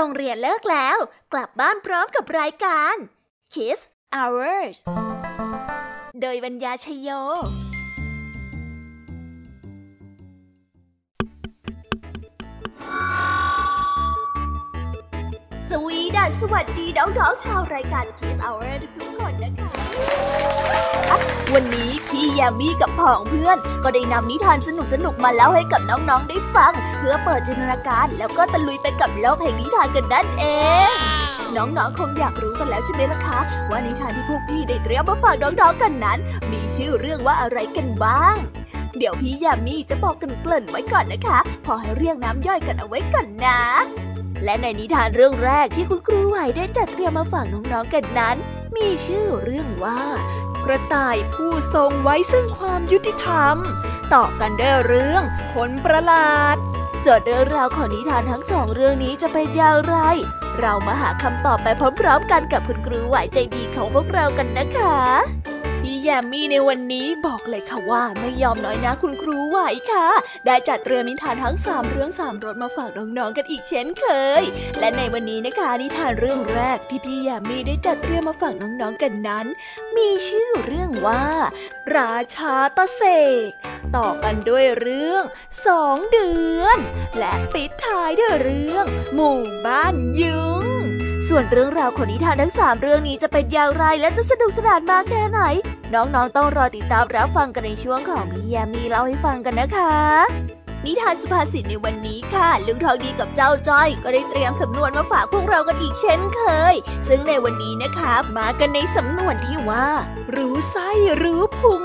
รงเรียนเลิกแล้ว กลับบ้านพร้อมกับรายการ Kiss Hours โดยบรรยาชยโยสวีดัสสวัสดีน้องๆชาวรายการ Kiss Hour ทุกๆคนนะคะ วันนี้พี่ยามีกับผองเพื่อน ก็ได้นำนิทานสนุกๆมาเล่าให้กับน้องๆได้ฟัง เพื่อเปิดจินตนาการแล้วก็ตะลุยไปกับโลกแห่งนิทานกันนั่นเอง น้องๆคงอยากรู้กันแล้วใช่ไหมล่ะคะ ว่านิทานที่พวกพี่ได้เตรียมมาฝากน้องๆกันนั้น มีชื่อเรื่องว่าอะไรกันบ้าง เดี๋ยวพี่ยามีจะบอกกันเกริ่นไว้ก่อนนะคะ พอให้เรียงน้ำย่อยกันเอาไว้ก่อนนะและในนิทานเรื่องแรกที่คุณครูไหวได้จัดเตรียมมาฝากน้องๆกันนั้น มีชื่อเรื่องว่า กระต่ายผู้ทรงไว้ซึ่งความยุติธรรม ต่อกันด้วยเรื่องคนประหลาดส่วนเรื่องราวของนิทานทั้งสองเรื่องนี้จะเป็นอย่างไร เรามาหาคำตอบไปพร้อมๆกันกับคุณครูไหวใจดีของพวกเรากันนะคะ พี่แยมมี่ในวันนี้บอกเลยค่ะว่าไม่ยอมน้อยนะคุณครูไหวค่ะ ได้จัดเตรียมนิทานทั้งสามเรื่องสามรสมาฝากน้องๆกันอีกเช่นเคย และในวันนี้นะคะนิทานเรื่องแรกที่พี่แยมมี่ได้จัดเตรียมมาฝากน้องๆกันนั้น มีชื่อเรื่องว่า ราชาตะเสกต่อกันด้วยเรื่องสองเดือน และปิดท้ายด้วยเรื่อง หมู่บ้านยุง ส่วนเรื่องราวของนิทานทั้งสามเรื่องนี้จะเป็นอย่างไรและจะสนุกสนานมากแค่ไหน น้องๆต้องรอติดตามรับฟังกันในช่วงของพี่ยามีเล่าให้ฟังกันนะคะ นิทานสุภาษิตในวันนี้ค่ะ ลุงทองดีกับเจ้าจ้อย ก็ได้เตรียมสำนวนมาฝากพวกเรากันอีกเช่นเคย ซึ่งในวันนี้นะคะ มากันในสำนวนที่ว่า รู้ไส้รู้พุง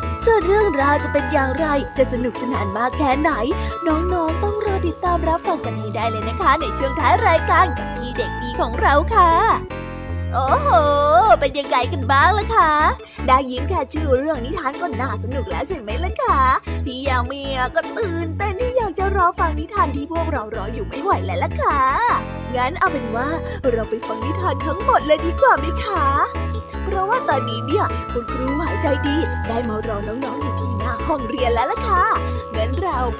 ส่วนเรื่องราวจะเป็นอย่างไร จะสนุกสนานมากแค่ไหน น้องๆต้องรอติดตามรับฟังกันให้ได้เลยนะคะ ในช่วงท้ายรายการกับพี่เด็กดีของเราค่ะ โอ้โห เป็นยังไงกันบ้างล่ะคะ ได้ยินแค่ชื่อเรื่องนิทานก็น่าสนุกแล้วใช่ไหมล่ะคะ พี่ยามีก็ตื่นเต้นที่ รอฟังนิทานที่พวกเรารออยู่ไม่ไหวแล้วล่ะค่ะ งั้นเอาเป็นว่าเราไปฟังนิทานทั้งหมดเลยดีกว่าไหมคะ เพราะว่าตอนนี้เนี่ยคุณครูหายใจดี ได้มารอน้องๆอยู่ที่หน้าห้องเรียนแล้วล่ะค่ะ งั้นเราไป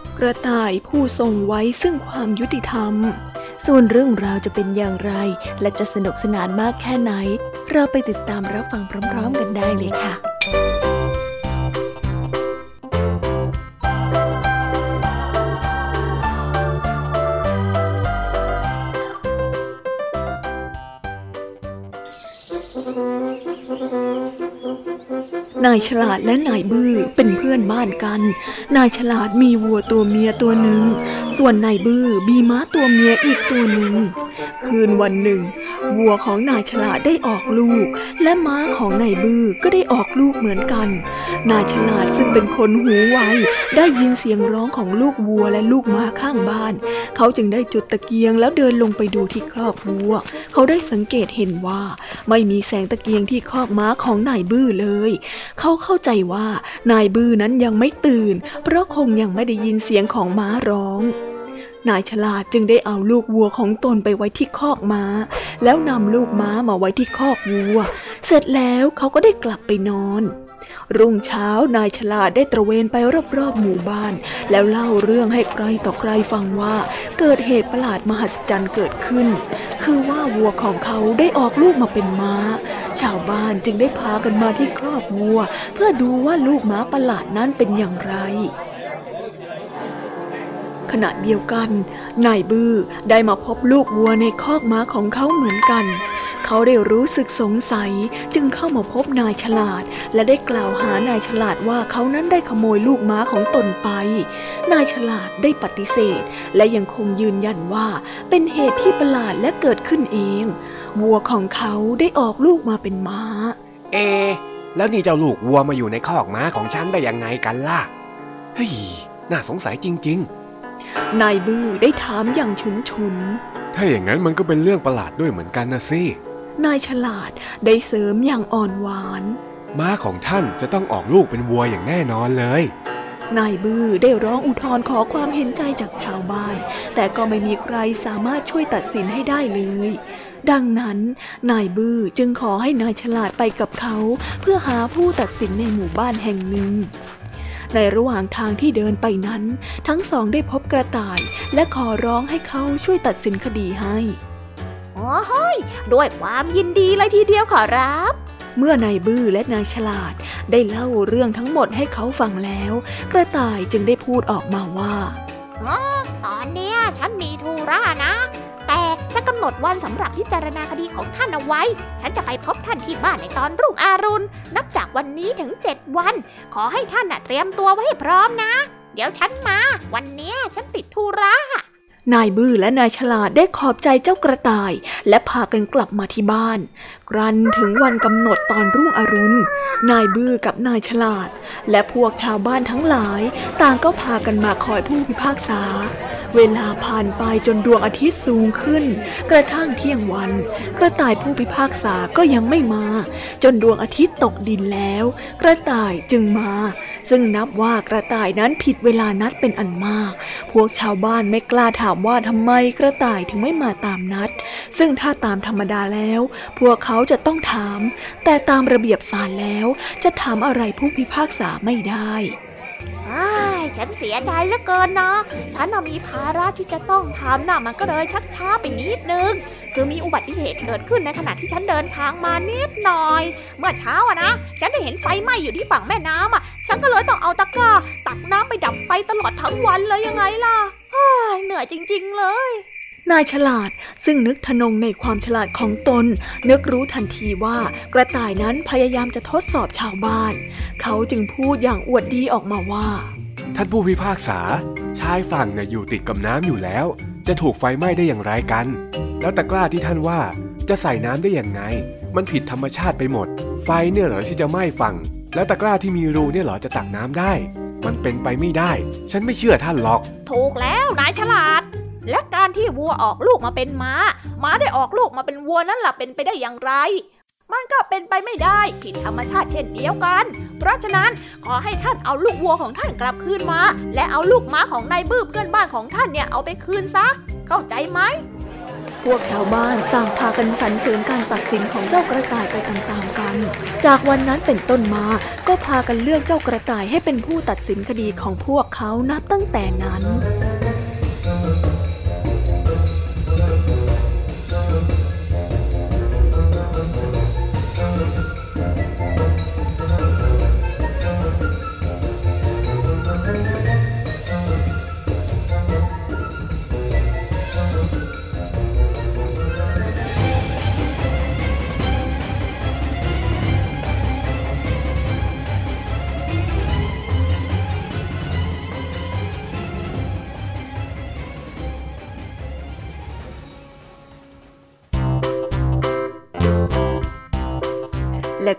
กระต่ายผู้ทรงไว้ซึ่งความยุติธรรม ส่วนเรื่องราวจะเป็นอย่างไร และจะสนุกสนานมากแค่ไหน เราไปติดตามรับฟังพร้อม ๆ กันได้เลยค่ะายฉลาดและนายบื้อเป็นเพื่อนบ้านกัน นายฉลาดมีวัวตัวเมียตัวหนึ่ง ส่วนนายบื้อมีม้าตัวเมียอีกตัวหนึ่ง คืนวันหนึ่ง วัวของนายฉลาดได้ออกลูก และม้าของนายบื้อก็ได้ออกลูกเหมือนกัน นายฉลาดซึ่งเป็นคนหูไวได้ยินเสียงร้องของลูกวัวและลูกม้าข้างบ้าน เขาจึงได้จุดตะเกียงแล้วเดินลงไปดูที่ครอบวัว เขาได้สังเกตเห็นว่า ไม่มีแสงตะเกียงที่ครอกม้าของนายบื้อเลย เขาเข้าใจว่านายบื้อนั้นยังไม่ตื่น เพราะคงยังไม่ได้ยินเสียงของม้าร้อง นายฉลาดจึงได้เอาลูกวัวของตนไปไว้ที่คอกม้า แล้วนำลูกม้ามาไว้ที่คอกวัว เสร็จแล้วเขาก็ได้กลับไปนอน รุ่งเช้านายฉลาดได้ตระเวนไปรอบๆหมู่บ้าน แล้วเล่าเรื่องให้ใครต่อใครฟังว่า เกิดเหตุประหลาดมหัศจรรย์เกิดขึ้น คือว่าวัวของเขาได้ออกลูกมาเป็นม้า ชาวบ้านจึงได้พากันมาที่ครอบวัว เพื่อดูว่าลูกม้าประหลาดนั้นเป็นอย่างไร ขณะเดียวกัน นายบื้อได้มาพบลูกวัวในคอกม้าของเขาเหมือนกัน เขาได้รู้สึกสงสัยจึงเข้ามาพบนายฉลาด และได้กล่าวหานายฉลาดว่าเขานั้นได้ขโมยลูกม้าของตนไป นายฉลาดได้ปฏิเสธ และยังคงยืนยันว่าเป็นเหตุที่ประหลาดและเกิดขึ้นเอง วัวของเขาได้ออกลูกมาเป็นม้า เอ แล้วนี่เจ้าลูกวัวมาอยู่ในคอกม้าของฉันได้ยังไงกันล่ะ เฮ้ยน่าสงสัยจริง ๆ นายบื้อได้ถามอย่างฉุนฉุน ถ้าอย่างนั้นมันก็เป็นเรื่องประหลาดด้วยเหมือนกันนะสิ นายฉลาดได้เสริมอย่างอ่อนหวาน ม้าของท่านจะต้องออกลูกเป็นวัวอย่างแน่นอนเลย นายบื้อได้ร้องอุทธรขอความเห็นใจจากชาวบ้าน แต่ก็ไม่มีใครสามารถช่วยตัดสินให้ได้เลย ดังนั้น นายบื้อจึงขอให้นายฉลาดไปกับเขา เพื่อหาผู้ตัดสินในหมู่บ้านแห่งหนึ่ง ในระหว่างทางที่เดินไปนั้น ทั้งสองได้พบกระต่าย และขอร้องให้เขาช่วยตัดสินคดีให้ โอ้ยด้วยความยินดีเลยทีเดียวขอรับเมื่อนายบื้อและนายฉลาดได้เล่าเรื่องทั้งหมดให้เขาฟังแล้ว กระต่ายจึงได้พูดออกมาว่า ตอนเนี้ยฉันมีธุระนะ แต่จะกำหนดวันสำหรับพิจารณาคดีของท่านเอาไว้ ฉันจะไปพบท่านที่บ้านในตอนรุ่งอรุณ นับจากวันนี้ถึงเจ็ดวัน ขอให้ท่านเตรียมตัวไว้ให้พร้อมนะ เดี๋ยวฉันมา วันนี้ฉันติดธุระ นายบื้อและนายฉลาดได้ขอบใจเจ้ากระต่าย และพากันกลับมาที่บ้าน กรันถึงวันกำหนดตอนรุ่งอรุณ นายบื้อกับนายฉลาด และพวกชาวบ้านทั้งหลาย ต่างก็พากันมาคอยผู้พิพากษา เวลาผ่านไปจนดวงอาทิตย์สูงขึ้น กระทั่งเที่ยงวัน กระต่ายผู้พิพากษาก็ยังไม่มา จนดวงอาทิตย์ตกดินแล้ว กระต่ายจึงมา ซึ่งนับว่ากระต่ายนั้นผิดเวลานัดเป็นอันมาก พวกชาวบ้านไม่กล้าถามว่าทำไมกระต่ายถึงไม่มาตามนัด ซึ่งถ้าตามธรรมดาแล้ว พวกเขาจะต้องถาม แต่ตามระเบียบศาลแล้ว จะถามอะไรผู้พิพากษาไม่ได้ ฉันเสียใจเหลือเกินนะ ฉันมีภาระที่จะต้องทำนะมันก็เลยชักช้าไปนิดนึง คือมีอุบัติเหตุเกิดขึ้นในขณะที่ฉันเดินทางมานิดหน่อย เมื่อเช้าอะนะ ฉันได้เห็นไฟไหม้อยู่ที่ฝั่งแม่น้ำอะฉันก็เลยต้องเอาตะกร้าตักน้ำไปดับไฟตลอดทั้งวันเลยยังไงล่ะเหนื่อยจริง ๆ เลยนายฉลาดซึ่งนึกทนงในความฉลาดของตน นึกรู้ทันทีว่ากระต่ายนั้นพยายามจะทดสอบชาวบ้าน เขาจึงพูดอย่างอวดดีออกมาว่า ท่านผู้พิพากษา ชายฝั่งเนี่ยอยู่ติดกับน้ำอยู่แล้ว จะถูกไฟไหม้ได้อย่างไรกัน แล้วตะกร้าที่ท่านว่าจะใส่น้ำได้อย่างไง มันผิดธรรมชาติไปหมด ไฟเนี่ยเหรอที่จะไหม้ฝั่ง แล้วตะกร้าที่มีรูเนี่ยเหรอจะตักน้ำได้ มันเป็นไปไม่ได้ ฉันไม่เชื่อท่านหรอก ถูกแล้วนายฉลาด และการที่วัวออกลูกมาเป็นม้า ม้าได้ออกลูกมาเป็นวัวนั่นล่ะเป็นไปได้อย่างไร มันก็เป็นไปไม่ได้ผิดธรรมชาติเช่นเดียวกัน เพราะฉะนั้นขอให้ท่านเอาลูกวัวของท่านกลับคืนมา และเอาลูกม้าของนายบื้มเพื่อนบ้านของท่านเนี่ยเอาไปคืนซะ เข้าใจไหมพวกชาวบ้านต่างพากันสรรเสริญการตัดสินของเจ้ากระต่ายไปตามๆกัน จากวันนั้นเป็นต้นมาก็พากันเลือกเจ้ากระต่ายให้เป็นผู้ตัดสินคดีของพวกเขานับตั้งแต่นั้น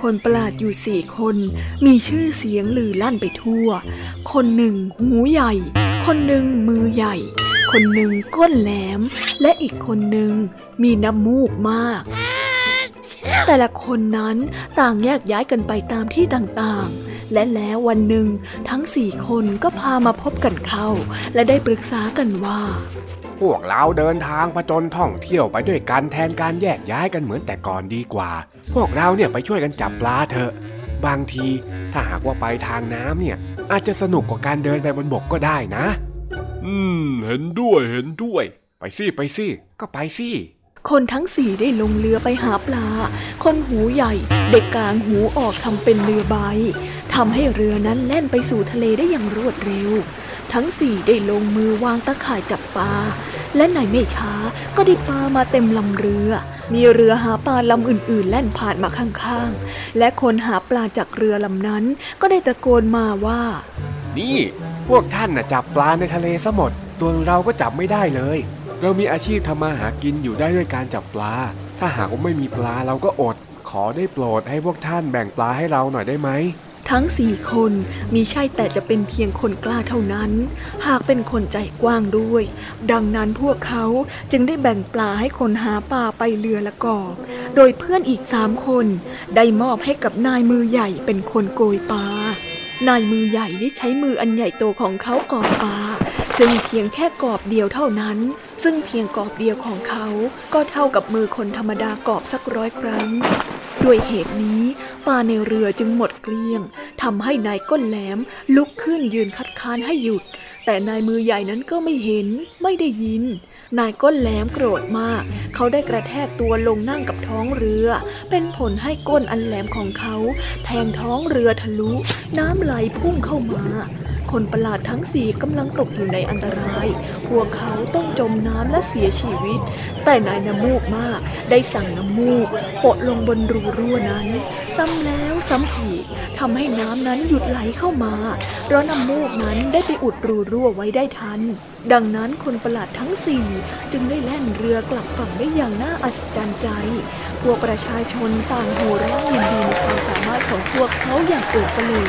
คนประหลาดอยู่สี่คน มีชื่อเสียงลือลั่นไปทั่ว คนหนึ่งหูใหญ่ คนหนึ่งมือใหญ่ คนหนึ่งก้นแหลม และอีกคนหนึ่งมีน้ำมูกมาก แต่ละคนนั้นต่างแยกย้ายกันไปตามที่ต่างๆ และแล้ววันหนึ่งทั้งสี่คนก็พามาพบกันเข้า และได้ปรึกษากันว่า พวกเราเดินทางผจญท่องเที่ยวไปด้วยกันแทนการแยกย้ายกันเหมือนแต่ก่อนดีกว่า พวกเราเนี่ยไปช่วยกันจับปลาเถอะ บางทีถ้าหากว่าไปทางน้ำเนี่ย อาจจะสนุกกว่าการเดินไปบนบกก็ได้นะ อืม เห็นด้วยเห็นด้วย ไปสิไปสิก็ไปสิคนทั้งสี่ได้ลงเรือไปหาปลา คนหูใหญ่เด็กกลางหูออกทำเป็นเรือใบทำให้เรือนั้นแล่นไปสู่ทะเลได้อย่างรวดเร็ว ทั้งสี่ได้ลงมือวางตะข่ายจับปลา และในไม่ช้าก็ได้ปลามาเต็มลำเรือ มีเรือหาปลาลำอื่นๆ แล่นผ่านมาข้างๆ และคนหาปลาจากเรือลำนั้น ก็ได้ตะโกนมาว่า นี่ พวกท่านน่ะจับปลาในทะเลซะหมดส่วนเราก็จับไม่ได้เลย เรามีอาชีพทำมาหากินอยู่ได้ด้วยการจับปลา ถ้าหากว่าไม่มีปลาเราก็อด ขอได้โปรดให้พวกท่านแบ่งปลาให้เราหน่อยได้ไหม ทั้งสี่คนมีใช่แต่จะเป็นเพียงคนกล้าเท่านั้น หากเป็นคนใจกว้างด้วย ดังนั้นพวกเขาจึงได้แบ่งปลาให้คนหาปลาไปเรือละกอบโดยเพื่อนอีกสามคน ได้มอบให้กับนายมือใหญ่เป็นคนโกยปลานายมือใหญ่ได้ใช้มืออันใหญ่โตของเขากอบปลาซึ่งเพียงแค่กอบเดียวเท่านั้น ซึ่งเพียงกอบเดียวของเขาก็เท่ากับมือคนธรรมดากอบสักร้อยครั้ง ด้วยเหตุนี้ปลาในเรือจึงหมดเกลี้ยง ทำให้นายก้นแหลมลุกขึ้นยืนคัดค้านให้หยุด แต่นายมือใหญ่นั้นก็ไม่เห็นไม่ได้ยิน นายก้นแหลมโกรธมาก เขาได้กระแทกตัวลงนั่งกับท้องเรือ เป็นผลให้ก้นอันแหลมของเขา แทงท้องเรือทะลุ น้ำไหลพุ่งเข้ามา คนประหลาดทั้งสี่กำลังตกอยู่ในอันตราย พวกเขาต้องจมน้ำและเสียชีวิต แต่นายน้ำมูกมาก ได้สั่งน้ำมูกโปะลงบนรูรั่วนั้น ซ้ำแล้วซ้ำอีกทำให้น้ำนั้นหยุดไหลเข้ามา เพราะน้ำมูกนั้นได้ไปอุดรูรั่วไว้ได้ทัน ดังนั้นคนประหลาดทั้งสี่จึงได้แล่นเรือกลับฝั่งได้อย่างน่าอัศจรรย์ใจ พวกประชาชนต่างโห่ร้องยินดีในความสามารถของพวกเขาอย่างเอิบกระลือ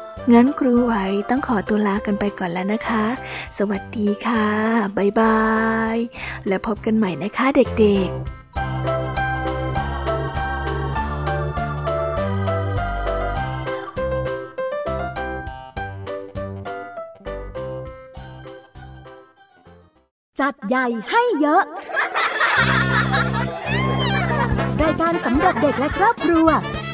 งั้นครูไหวต้องขอตัวลากันไปก่อนแล้วนะคะ สวัสดีค่ะบ๊ายบาย และพบกันใหม่นะคะเด็กๆจัดใหญ่ให้เยอะ รายการสำหรับเด็กและครอบครัว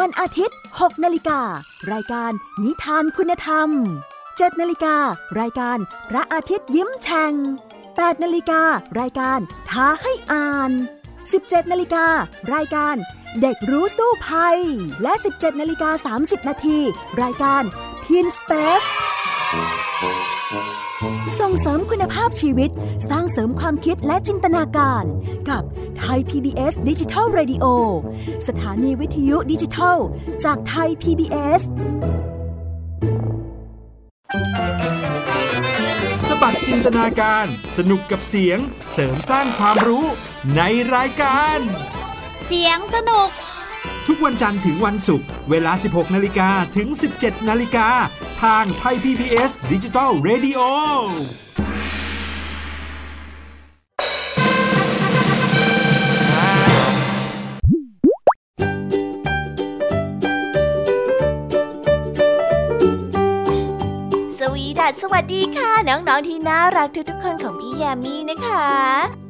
วันอาทิตย์ 6 นาฬิกา รายการนิทานคุณธรรม 7 นาฬิกา รายการพระอาทิตย์ยิ้มแฉ่ง8 นาฬิกา รายการท้าให้อ่าน 17 นาฬิกา รายการเด็กรู้สู้ภัย และ 17 นาฬิกา 30 นาที รายการ Teen Space ส่งเสริมคุณภาพชีวิต สร้างเสริมความคิดและจินตนาการ กับไทย PBS ดิจิทัล Radio สถานีวิทยุดิจิทัล จากไทย PBS สบัดจินตนาการ สนุกกับเสียง เสริมสร้างความรู้ในรายการ เสียงสนุก ทุกวันจันทร์ถึงวันศุกร์เวลา 16 นาฬิกาถึง 17 นาฬิกา ทางไทย PPS ดิจิตอล Radio สวีดัสสวัสดีค่ะ น้อง ๆ ที่น่ารักทุกๆคนของพี่ยามีนะคะ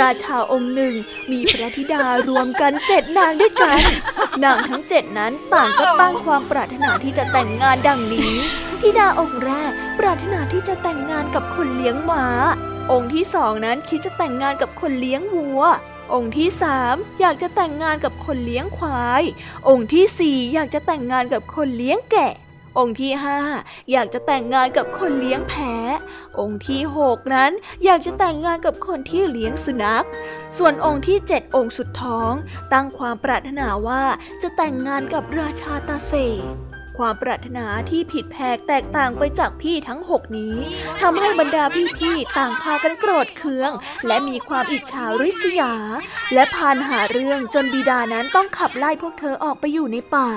ราชาองค์หนึ่งมีพระธิดารวมกันเจ็ดนางด้วยกัน นางทั้งเจ็ดนั้นต่างก็ตั้งความปรารถนาที่จะแต่งงานดังนี้ธิดาองค์แรกปรารถนาที่จะแต่งงานกับคนเลี้ยงม้า องค์ที่สองนั้นคิดจะแต่งงานกับคนเลี้ยงวัว องค์ที่สามอยากจะแต่งงานกับคนเลี้ยงควาย องค์ที่สี่อยากจะแต่งงานกับคนเลี้ยงแกะ องค์ที่ห้าอยากจะแต่งงานกับคนเลี้ยงแพะ องค์ที่หกนั้นอยากจะแต่งงานกับคนที่เลี้ยงสุนัข ส่วนองค์ที่เจ็ดองค์สุดท้อง ตั้งความปรารถนาว่าจะแต่งงานกับราชาตาเส ความปรารถนาที่ผิดแผกแตกต่างไปจากพี่ทั้งหกนี้ทำให้บรรดาพี่ๆต่างพากันโกรธเคือง และมีความอิจฉาริษยา และพานหาเรื่องจนบิดานั้นต้องขับไล่พวกเธอออกไปอยู่ในป่า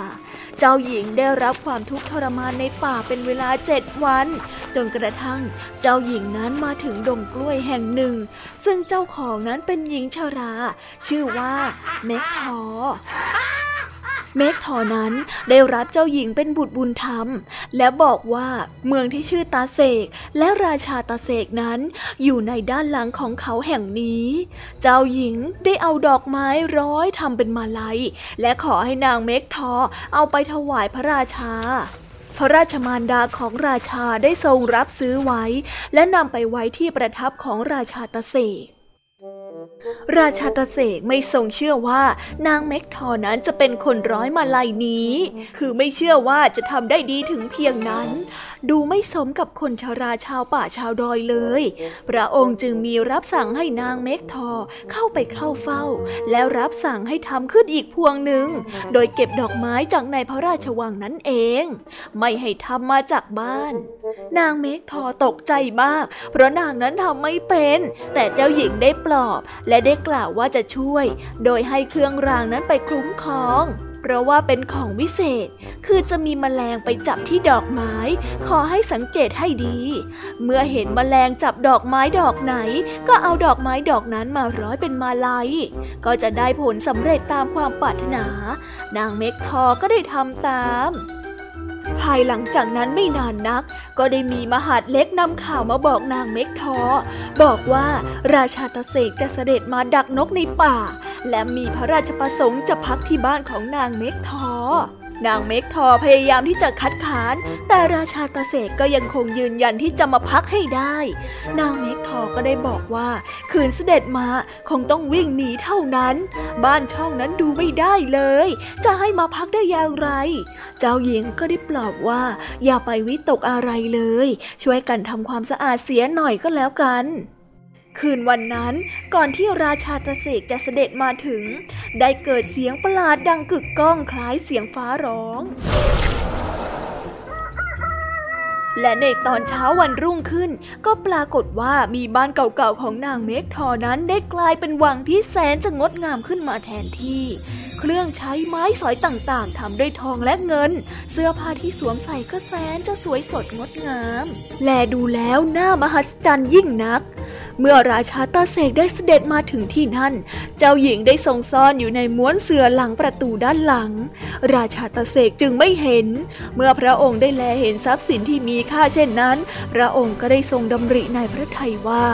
เจ้าหญิงได้รับความทุกข์ทรมานในป่าเป็นเวลาเจ็ดวัน จนกระทั่งเจ้าหญิงนั้นมาถึงดงกล้วยแห่งหนึ่ง ซึ่งเจ้าของนั้นเป็นหญิงชรา ชื่อว่าเมกทอ เมกทอนั้นได้รับเจ้าหญิงเป็นบุตรบุญธรรม และบอกว่าเมืองที่ชื่อตาเสกและราชาตาเสกนั้นอยู่ในด้านหลังของเขาแห่งนี้ เจ้าหญิงได้เอาดอกไม้ร้อยทำเป็นมาลัย และขอให้นางเมกทอเอาไปถวายพระราชาพระราชมารดาของราชาได้ทรงรับซื้อไว้ และนำไปไว้ที่ประทับของราชาตาเสก ราชาตะเสกไม่ทรงเชื่อว่านางเม็กทอนั้นจะเป็นคนร้อยมาลายนี้ คือไม่เชื่อว่าจะทำได้ดีถึงเพียงนั้น ดูไม่สมกับคนชาราชาวป่าชาวดอยเลย พระองค์จึงมีรับสั่งให้นางเม็กทอเข้าไปเข้าเฝ้า แล้วรับสั่งให้ทำขึ้นอีกพวงหนึ่ง โดยเก็บดอกไม้จากในพระราชวังนั่นเอง ไม่ให้ทำมาจากบ้าน นางเมกทอตกใจมาก เพราะนางนั้นทำไม่เป็น แต่เจ้าหญิงได้ปลอบและได้กล่าวว่าจะช่วย โดยให้เครื่องรางนั้นไปคุ้มครองเพราะว่าเป็นของวิเศษ คือจะมีแมลงไปจับที่ดอกไม้ ขอให้สังเกตให้ดี เมื่อเห็นแมลงจับดอกไม้ดอกไหน ก็เอาดอกไม้ดอกนั้นมาร้อยเป็นมาลัย ก็จะได้ผลสำเร็จตามความปรารถนา นางเมกทอก็ได้ทำตาม ภายหลังจากนั้นไม่นานนัก ก็ได้มีมหาดเล็กนำข่าวมาบอกนางเมกทอ บอกว่าราชาตเสกจะเสด็จมาดักนกในป่า และมีพระราชประสงค์จะพักที่บ้านของนางเมกทอ นางเมกทอพยายามที่จะคัดค้าน แต่ราชาตะเสกก็ยังคงยืนยันที่จะมาพักให้ได้ นางเมกทอก็ได้บอกว่าคืนเสด็จมาคงต้องวิ่งหนีเท่านั้น บ้านช่องนั้นดูไม่ได้เลย จะให้มาพักได้อย่างไร เจ้าหญิงก็ได้ปลอบว่า อย่าไปวิตกอะไรเลย ช่วยกันทำความสะอาดเสียหน่อยก็แล้วกัน คืนวันนั้นก่อนที่ราชาตะเสกจะเสด็จมาถึง ได้เกิดเสียงประหลาดดังกึกก้องคล้ายเสียงฟ้าร้อง และในตอนเช้าวันรุ่งขึ้น ก็ปรากฏว่ามีบ้านเก่าๆของนางเมกทอนั้นได้กลายเป็นวังที่แสนจะงดงามขึ้นมาแทนที่ เครื่องใช้ไม้สอยต่างๆทำด้วยทองและเงิน เสื้อผ้าที่สวมใส่ก็แสนจะสวยสดงดงาม แลดูแล้วน่ามหัศจรรย์ยิ่งนัก เมื่อราชาตาเสกได้เสด็จมาถึงที่นั่น เจ้าหญิงได้ทรงซ่อนอยู่ในม้วนเสื่อหลังประตูด้านหลัง ราชาตาเสกจึงไม่เห็น เมื่อพระองค์ได้แลเห็นทรัพย์สินที่มีค่าเช่นนั้น พระองค์ก็ได้ทรงดำริในพระทัยว่า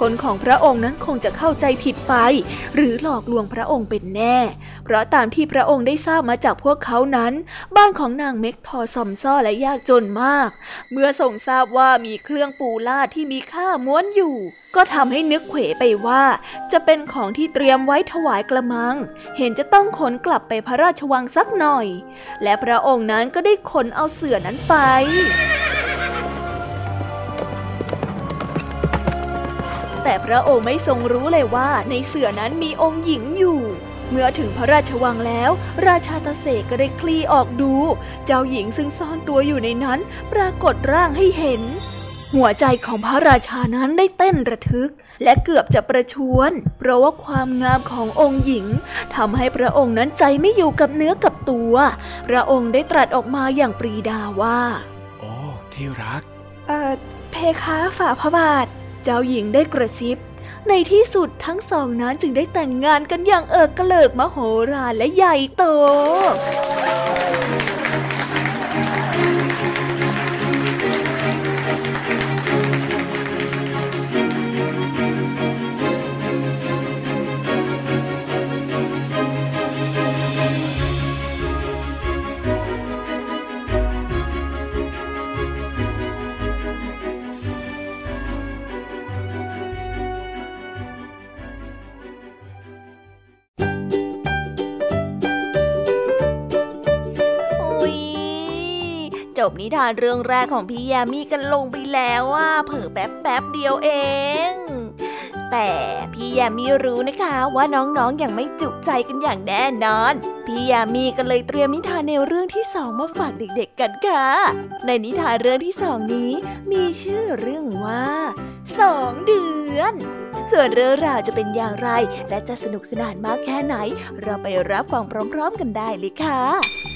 คนของพระองค์นั้นคงจะเข้าใจผิดไป หรือหลอกลวงพระองค์เป็นแน่ เพราะตามที่พระองค์ได้ทราบมาจากพวกเขานั้น บ้านของนางเม็กทอซอมซ่อและยากจนมาก เมื่อทรงทราบว่ามีเครื่องปูลาดที่มีค่าม้วนอยู่ ก็ทำให้นึกเขวไปว่า จะเป็นของที่เตรียมไว้ถวายกระมัง เห็นจะต้องขนกลับไปพระราชวังสักหน่อย และพระองค์นั้นก็ได้ขนเอาเสื่อนั้นไป แต่พระองค์ไม่ทรงรู้เลยว่าในเสื่อนั้นมีองค์หญิงอยู่เมื่อถึงพระราชวังแล้ว ราชาตะเสกก็ได้คลี่ออกดู เจ้าหญิงซึ่งซ่อนตัวอยู่ในนั้น ปรากฏร่างให้เห็น หัวใจของพระราชานั้นได้เต้นระทึก และเกือบจะประชวน เพราะว่าความงามขององค์หญิงทำให้พระองค์นั้นใจไม่อยู่กับเนื้อกับตัว พระองค์ได้ตรัสออกมาอย่างปรีดาว่า โอ้ที่รัก เอ่อเพคะฝ่าพระบาท เจ้าหญิงได้กระซิบ ในที่สุดทั้งสองนั้นจึงได้แต่งงานกันอย่างเอิกกระเลิกมโหฬารและใหญ่โต จบนิทานเรื่องแรกของพี่ยามีกันลงไปแล้วอะเผลอแป๊บแป๊บเดียวเอง แต่พี่ยามีรู้นะคะว่าน้องๆออย่างไม่จุใจกันอย่างแน่นอน พี่ยามีก็เลยเตรียมนิทานแนวเรื่องที่สองมาฝากเด็กๆกันค่ะ ในนิทานเรื่องที่สองนี้ มีชื่อเรื่องว่าสองเดือนส่วนเรื่องราวจะเป็นอย่างไร และจะสนุกสนานมากแค่ไหน เราไปรับฟังพร้อม ๆ กันได้เลยค่ะ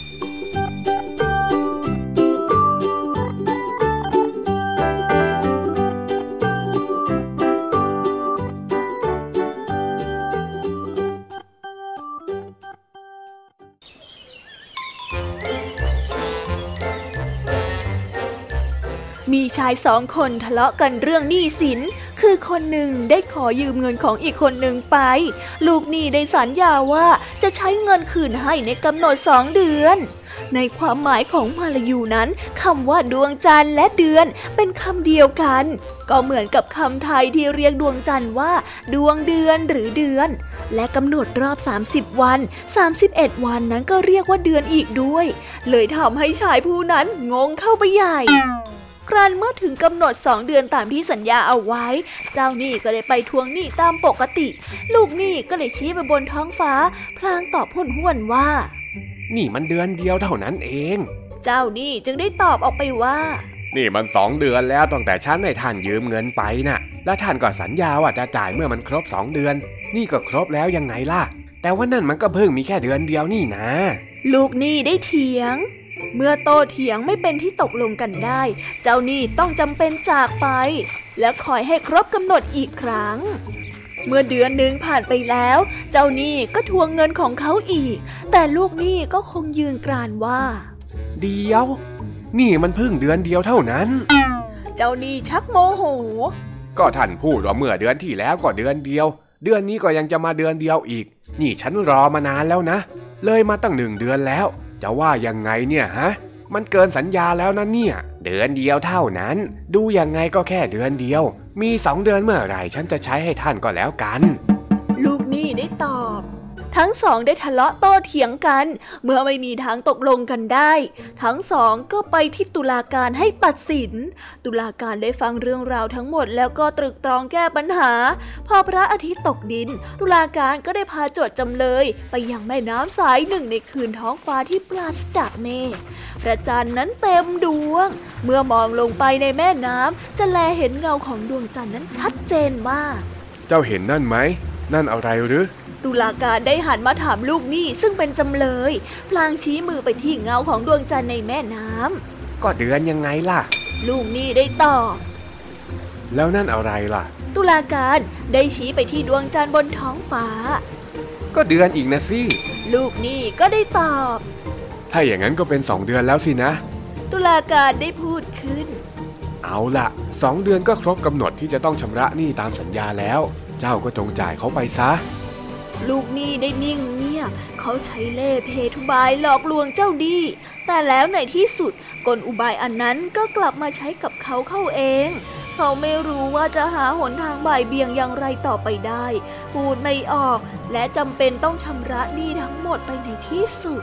มีชายสองคนทะเลาะกันเรื่องหนี้สิน คือคนหนึ่งได้ขอยืมเงินของอีกคนหนึ่งไป ลูกหนี้ได้สัญญาว่าจะใช้เงินคืนให้ในกำหนดสองเดือน ในความหมายของมาลายูนั้นคำว่าดวงจันทร์และเดือนเป็นคำเดียวกัน ก็เหมือนกับคำไทยที่เรียกดวงจันทร์ว่า ดวงเดือนหรือเดือน และกำหนดรอบ 30 วัน 31 วันนั้นก็เรียกว่าเดือนอีกด้วย เลยทำให้ชายผู้นั้นงงเข้าไปใหญ่ ครั้นเมื่อถึงกำหนดสองเดือนตามที่สัญญาเอาไว้ เจ้าหนี้ก็ได้ไปทวงหนี้ตามปกติ ลูกหนี้ก็เลยชี้ไปบนท้องฟ้า พลางตอบพุ่นห้วนว่า นี่มันเดือนเดียวเท่านั้นเอง เจ้าหนี้จึงได้ตอบออกไปว่า นี่มันสองเดือนแล้วตั้งแต่ฉันให้ท่านยืมเงินไปนะ่ะ และท่านก็สัญญาว่าจะจ่ายเมื่อมันครบสองเดือน นี่ก็ครบแล้วยังไงล่ะ แต่ว่านั่นมันก็เพิ่งมีแค่เดือนเดียวนี่นะ ลูกหนี้ได้เถียง เมื่อโตเถียงไม่เป็นที่ตกลงกันได้ เจ้าหนี้ต้องจำเป็นจากไป และคอยให้ครบกำหนดอีกครั้ง เมื่อเดือนหนึ่งผ่านไปแล้ว เจ้าหนี้ก็ทวงเงินของเขาอีก แต่ลูกหนี้ก็คงยืนกรานว่า เดียว นี่มันเพิ่งเดือนเดียวเท่านั้น เจ้าหนี้ชักโมโห ก็ท่านพูดว่าเมื่อเดือนที่แล้วก็เดือนเดียว เดือนนี้ก็ยังจะมาเดือนเดียวอีก นี่ฉันรอมานานแล้วนะ เลยมาตั้งหนึ่งเดือนแล้ว จะว่ายังไงเนี่ยฮะ มันเกินสัญญาแล้วนะเนี่ย เดือนเดียวเท่านั้น ดูยังไงก็แค่เดือนเดียว มีสองเดือนเมื่อไหร่ฉันจะใช้ให้ท่านก็แล้วกัน ลูกนี่ได้ตอบ ทั้งสองได้ทะเลาะโต้เถียงกัน เมื่อไม่มีทางตกลงกันได้ ทั้งสองก็ไปที่ตุลาการให้ตัดสิน ตุลาการได้ฟังเรื่องราวทั้งหมดแล้วก็ตรึกตรองแก้ปัญหา พอพระอาทิตย์ตกดิน ตุลาการก็ได้พาโจทย์จำเลยไปยังแม่น้ำสายหนึ่งในคืนท้องฟ้าที่ปราศจากเมฆพระจันทร์นั้นเต็มดวง เมื่อมองลงไปในแม่น้ำจะแลเห็นเงาของดวงจันทร์นั้นชัดเจนมาก เจ้าเห็นนั่นไหม นั่นอะไรหรือ ตุลาการได้หันมาถามลูกหนี้ซึ่งเป็นจำเลย พลางชี้มือไปที่เงาของดวงจันทร์ในแม่น้ำก็เดือนยังไงล่ะ ลูกหนี้ได้ตอบ แล้วนั่นอะไรล่ะ ตุลาการได้ชี้ไปที่ดวงจันทร์บนท้องฟ้า ก็เดือนอีกนะสิ ลูกหนี้ก็ได้ตอบ ถ้าอย่างนั้นก็เป็นสองเดือนแล้วสินะ ตุลาการได้พูดขึ้น เอาล่ะสองเดือนก็ครบกำหนดที่จะต้องชำระหนี้ตามสัญญาแล้ว เจ้าก็จงจ่ายเขาไปซะ ลูกหนี้ได้นิ่งเงียบเขาใช้เล่ห์เพทุบายหลอกลวงเจ้าดีแต่แล้วในที่สุดกลอุบายอันนั้นก็กลับมาใช้กับเขาเข้าเอง เขาไม่รู้ว่าจะหาหนทางบ่ายเบี่ยงอย่างไรต่อไปได้ พูดไม่ออก และจำเป็นต้องชำระหนี้ทั้งหมดไปในที่สุด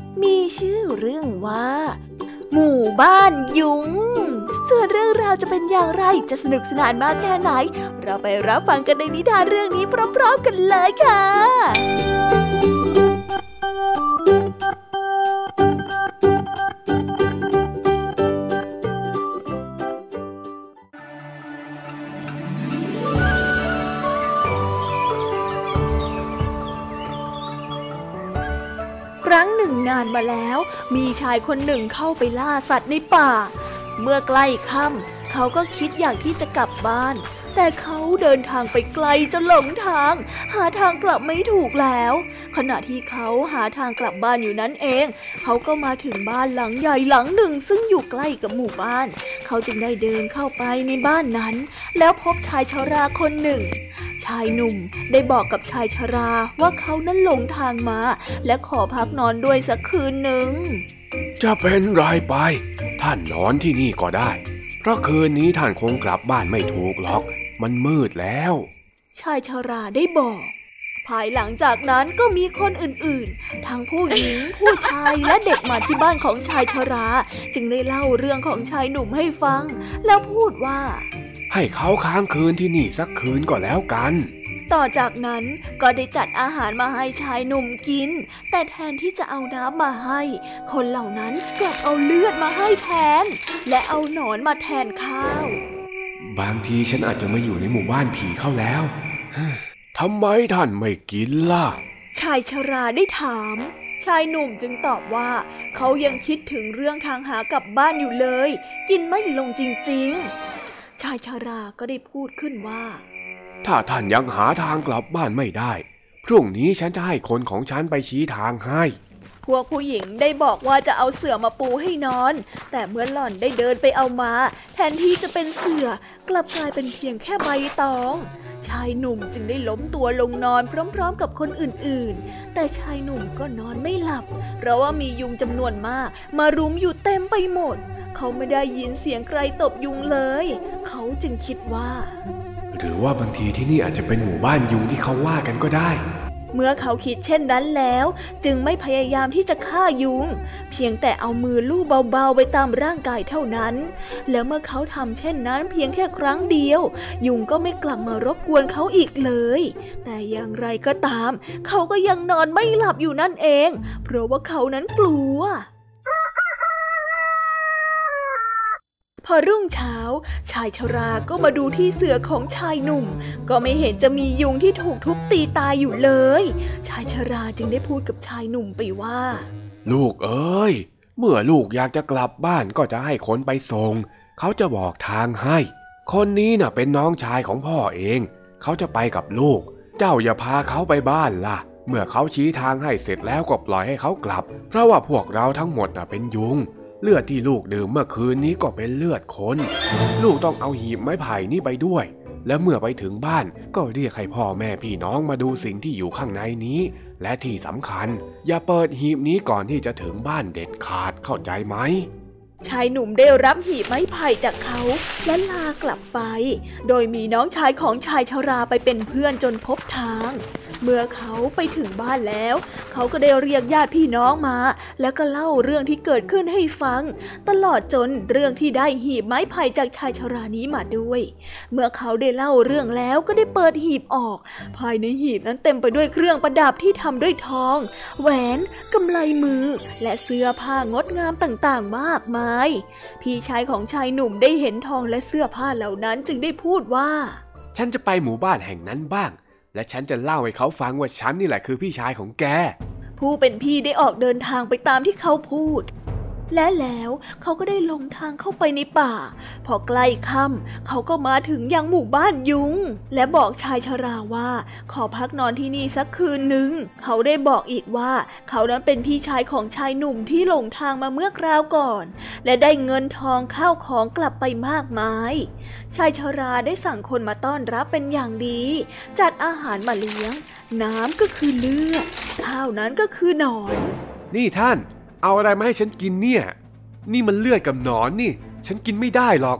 มีชื่อเรื่องว่า หมู่บ้านยุง ส่วนเรื่องราวจะเป็นอย่างไรจะสนุกสนานมากแค่ไหน เราไปรับฟังกันในนิทานเรื่องนี้พร้อมๆกันเลยค่ะ ครั้งหนึ่งนานมาแล้ว มีชายคนหนึ่งเข้าไปล่าสัตว์ในป่า เมื่อใกล้ค่ำเขาก็คิดอยากที่จะกลับบ้าน แต่เขาเดินทางไปไกลจนหลงทาง หาทางกลับไม่ถูกแล้ว ขณะที่เขาหาทางกลับบ้านอยู่นั้นเอง เขาก็มาถึงบ้านหลังใหญ่หลังหนึ่ง ซึ่งอยู่ใกล้กับหมู่บ้าน เขาจึงได้เดินเข้าไปในบ้านนั้น แล้วพบชายชราคนหนึ่ง ชายหนุ่มได้บอกกับชายชราว่าเขานั้นหลงทางมา และขอพักนอนด้วยสักคืนหนึ่ง จะเป็นไรไป ท่านนอนที่นี่ก็ได้ เพราะคืนนี้ท่านคงกลับบ้านไม่ถูกหรอก มันมืดแล้ว ชายชราได้บอก ภายหลังจากนั้นก็มีคนอื่นๆ ทั้งผู้หญิง ผู้ชายและเด็กมาที่บ้านของชายชรา จึงได้เล่าเรื่องของชายหนุ่มให้ฟัง แล้วพูดว่า ให้เขาค้างคืนที่นี่สักคืนก็แล้วกัน ต่อจากนั้นก็ได้จัดอาหารมาให้ชายหนุ่มกิน แต่แทนที่จะเอาน้ำมาให้ คนเหล่านั้นกลับเอาเลือดมาให้แทน และเอาหนอนมาแทนข้าว บางทีฉันอาจจะมาอยู่ในหมู่บ้านผีเข้าแล้วทำไมท่านไม่กินล่ะ ชายชราได้ถาม ชายหนุ่มจึงตอบว่า เขายังคิดถึงเรื่องทางหากลับบ้านอยู่เลย กินไม่ลงจริง ๆ ชายชราก็ได้พูดขึ้นว่า ถ้าท่านยังหาทางกลับบ้านไม่ได้ พรุ่งนี้ฉันจะให้คนของฉันไปชี้ทางให้ พวกผู้หญิงได้บอกว่าจะเอาเสื่อมาปูให้นอน แต่เมื่อหล่อนได้เดินไปเอามา แทนที่จะเป็นเสื่อกลับกลายเป็นเพียงแค่ใบตอง ชายหนุ่มจึงได้ล้มตัวลงนอนพร้อมๆกับคนอื่นๆ แต่ชายหนุ่มก็นอนไม่หลับ เพราะว่ามียุงจำนวนมากมารุมอยู่เต็มไปหมด เขาไม่ได้ยินเสียงใครตบยุงเลย เขาจึงคิดว่า หรือว่าบางทีที่นี่อาจจะเป็นหมู่บ้านยุงที่เขาว่ากันก็ได้ เมื่อเขาคิดเช่นนั้นแล้ว จึงไม่พยายามที่จะฆ่ายุง เพียงแต่เอามือลูบเบาๆไปตามร่างกายเท่านั้น แล้วเมื่อเขาทำเช่นนั้นเพียงแค่ครั้งเดียว ยุงก็ไม่กลับมารบกวนเขาอีกเลย แต่อย่างไรก็ตาม เขาก็ยังนอนไม่หลับอยู่นั่นเอง เพราะว่าเขานั้นกลัว พอรุ่งเช้า ชายชราก็มาดูที่เสือของชายหนุ่ม ก็ไม่เห็นจะมียุงที่ถูกทุบตีตายอยู่เลย ชายชราจึงได้พูดกับชายหนุ่มไปว่า ลูกเอ้ย เมื่อลูกอยากจะกลับบ้านก็จะให้คนไปส่ง เขาจะบอกทางให้ คนนี้น่ะเป็นน้องชายของพ่อเอง เขาจะไปกับลูก เจ้าอย่าพาเขาไปบ้านล่ะ เมื่อเขาชี้ทางให้เสร็จแล้วก็ปล่อยให้เขากลับ เพราะว่าพวกเราทั้งหมดน่ะเป็นยุง เลือดที่ลูกดื่มเมื่อคืนนี้ก็เป็นเลือดคน ลูกต้องเอาหีบไม้ไผ่นี้ไปด้วย และเมื่อไปถึงบ้านก็เรียกให้พ่อแม่พี่น้องมาดูสิ่งที่อยู่ข้างในนี้ และที่สำคัญ อย่าเปิดหีบนี้ก่อนที่จะถึงบ้านเด็ดขาดเข้าใจไหมชายหนุ่มได้รับหีบไม้ไผ่จากเขาและลากลับไป โดยมีน้องชายของชายชราไปเป็นเพื่อนจนพบทาง เมื่อเขาไปถึงบ้านแล้ว เขาก็ได้เรียกญาติพี่น้องมา แล้วก็เล่าเรื่องที่เกิดขึ้นให้ฟัง ตลอดจนเรื่องที่ได้หีบไม้ไผ่จากชายชรานี้มาด้วย เมื่อเขาได้เล่าเรื่องแล้วก็ได้เปิดหีบออก ภายในหีบนั้นเต็มไปด้วยเครื่องประดับที่ทำด้วยทอง แหวนกำไลมือ และเสื้อผ้างดงามต่างๆ มากมาย พี่ชายของชายหนุ่มได้เห็นทองและเสื้อผ้าเหล่านั้นจึงได้พูดว่า ฉันจะไปหมู่บ้านแห่งนั้นบ้าง และฉันจะเล่าให้เขาฟังว่าฉันนี่แหละคือพี่ชายของแก ผู้เป็นพี่ได้ออกเดินทางไปตามที่เขาพูด และแล้วเขาก็ได้ลงทางเข้าไปในป่า พอใกล้ค่ำเขาก็มาถึงยังหมู่บ้านยุง และบอกชายชราว่า ขอพักนอนที่นี่สักคืนหนึ่ง เขาได้บอกอีกว่า เขานั้นเป็นพี่ชายของชายหนุ่มที่หลงทางมาเมื่อคราวก่อน และได้เงินทองข้าวของกลับไปมากมาย ชายชราได้สั่งคนมาต้อนรับเป็นอย่างดี จัดอาหารมาเลี้ยง น้ำก็คือเลือดข้าวนั้นก็คือหนอน นี่ท่าน เอาอะไรมาให้ฉันกินเนี่ย นี่มันเลือดกับหนอนนี่ ฉันกินไม่ได้หรอก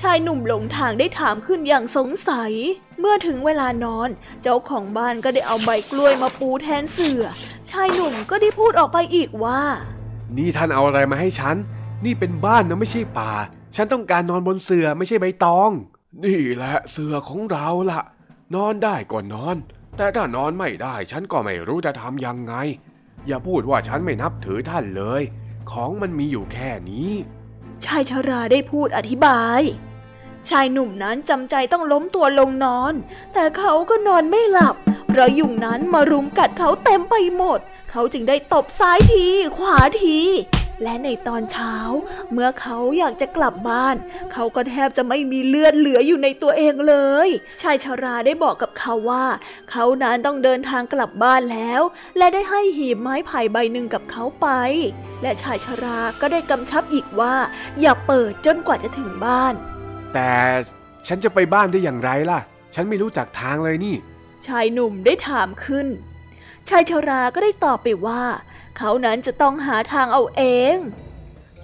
ชายหนุ่มหลงทางได้ถามขึ้นอย่างสงสัย เมื่อถึงเวลานอน เจ้าของบ้านก็ได้เอาใบกล้วยมาปูแทนเสื่อ ชายหนุ่มก็ได้พูดออกไปอีกว่า นี่ท่านเอาอะไรมาให้ฉัน นี่เป็นบ้านนะไม่ใช่ป่า ฉันต้องการนอนบนเสื่อไม่ใช่ใบตอง นี่แหละเสื่อของเราล่ะ นอนได้ก็นอน แต่ถ้านอนไม่ได้ ฉันก็ไม่รู้จะทำยังไง อย่าพูดว่าฉันไม่นับถือท่านเลย ของมันมีอยู่แค่นี้ ชายชราได้พูดอธิบาย ชายหนุ่มนั้นจำใจต้องล้มตัวลงนอน แต่เขาก็นอนไม่หลับ เพราะยุงนั้นมารุมกัดเขาเต็มไปหมด เขาจึงได้ตบซ้ายที ขวาที และในตอนเช้า เมื่อเขาอยากจะกลับบ้าน เขาก็แทบจะไม่มีเลือดเหลืออยู่ในตัวเองเลย ชายชราได้บอกกับเขาว่า เขานั้นต้องเดินทางกลับบ้านแล้ว และได้ให้หีบไม้ไผ่ใบหนึ่งกับเขาไป และชายชราก็ได้กำชับอีกว่า อย่าเปิดจนกว่าจะถึงบ้าน แต่ฉันจะไปบ้านได้อย่างไรล่ะ ฉันไม่รู้จักทางเลยนี่ ชายหนุ่มได้ถามขึ้น ชายชราก็ได้ตอบไปว่า เขานั้นจะต้องหาทางเอาเอง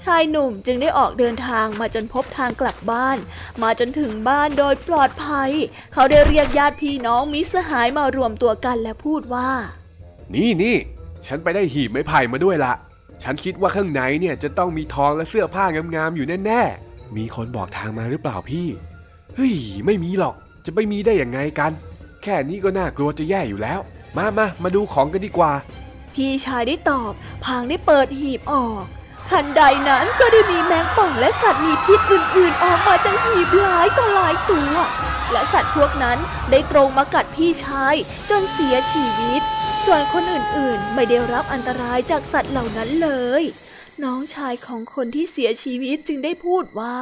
ชายหนุ่มจึงได้ออกเดินทางมาจนพบทางกลับบ้าน มาจนถึงบ้านโดยปลอดภัย เขาได้เรียกญาติพี่น้องมิสหายมารวมตัวกันและพูดว่า นี่นี่ฉันไปได้หีบไม้ไผ่มาด้วยละฉันคิดว่าข้างในเนี่ยจะต้องมีทองและเสื้อผ้างามๆอยู่แน่ๆ มีคนบอกทางมาหรือเปล่าพี่ เฮ้ย ไม่มีหรอก จะไม่มีได้ยังไงกัน แค่นี้ก็น่ากลัวจะแย่อยู่แล้ว มามามาดูของกันดีกว่า พี่ชายได้ตอบพางได้เปิดหีบออก ทันใดนั้นก็ได้มีแมงป่องและสัตว์มีพิษอื่นๆ ออกมาจากหีบหลายต่อหลายตัว และสัตว์พวกนั้นได้ตรงมากัดพี่ชายจนเสียชีวิต ส่วนคนอื่นๆ ไม่ได้รับอันตรายจากสัตว์เหล่านั้นเลย น้องชายของคนที่เสียชีวิตจึงได้พูดว่า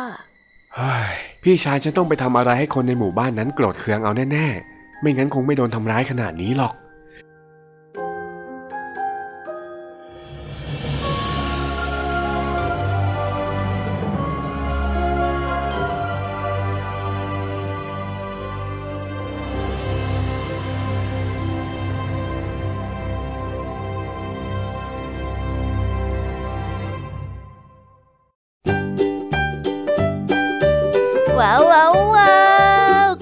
พี่ชายจะต้องไปทำอะไรให้คนในหมู่บ้านนั้นโกรธเคืองเอาแน่ๆ ไม่งั้นคงไม่โดนทำร้ายขนาดนี้หรอก 哇哇哇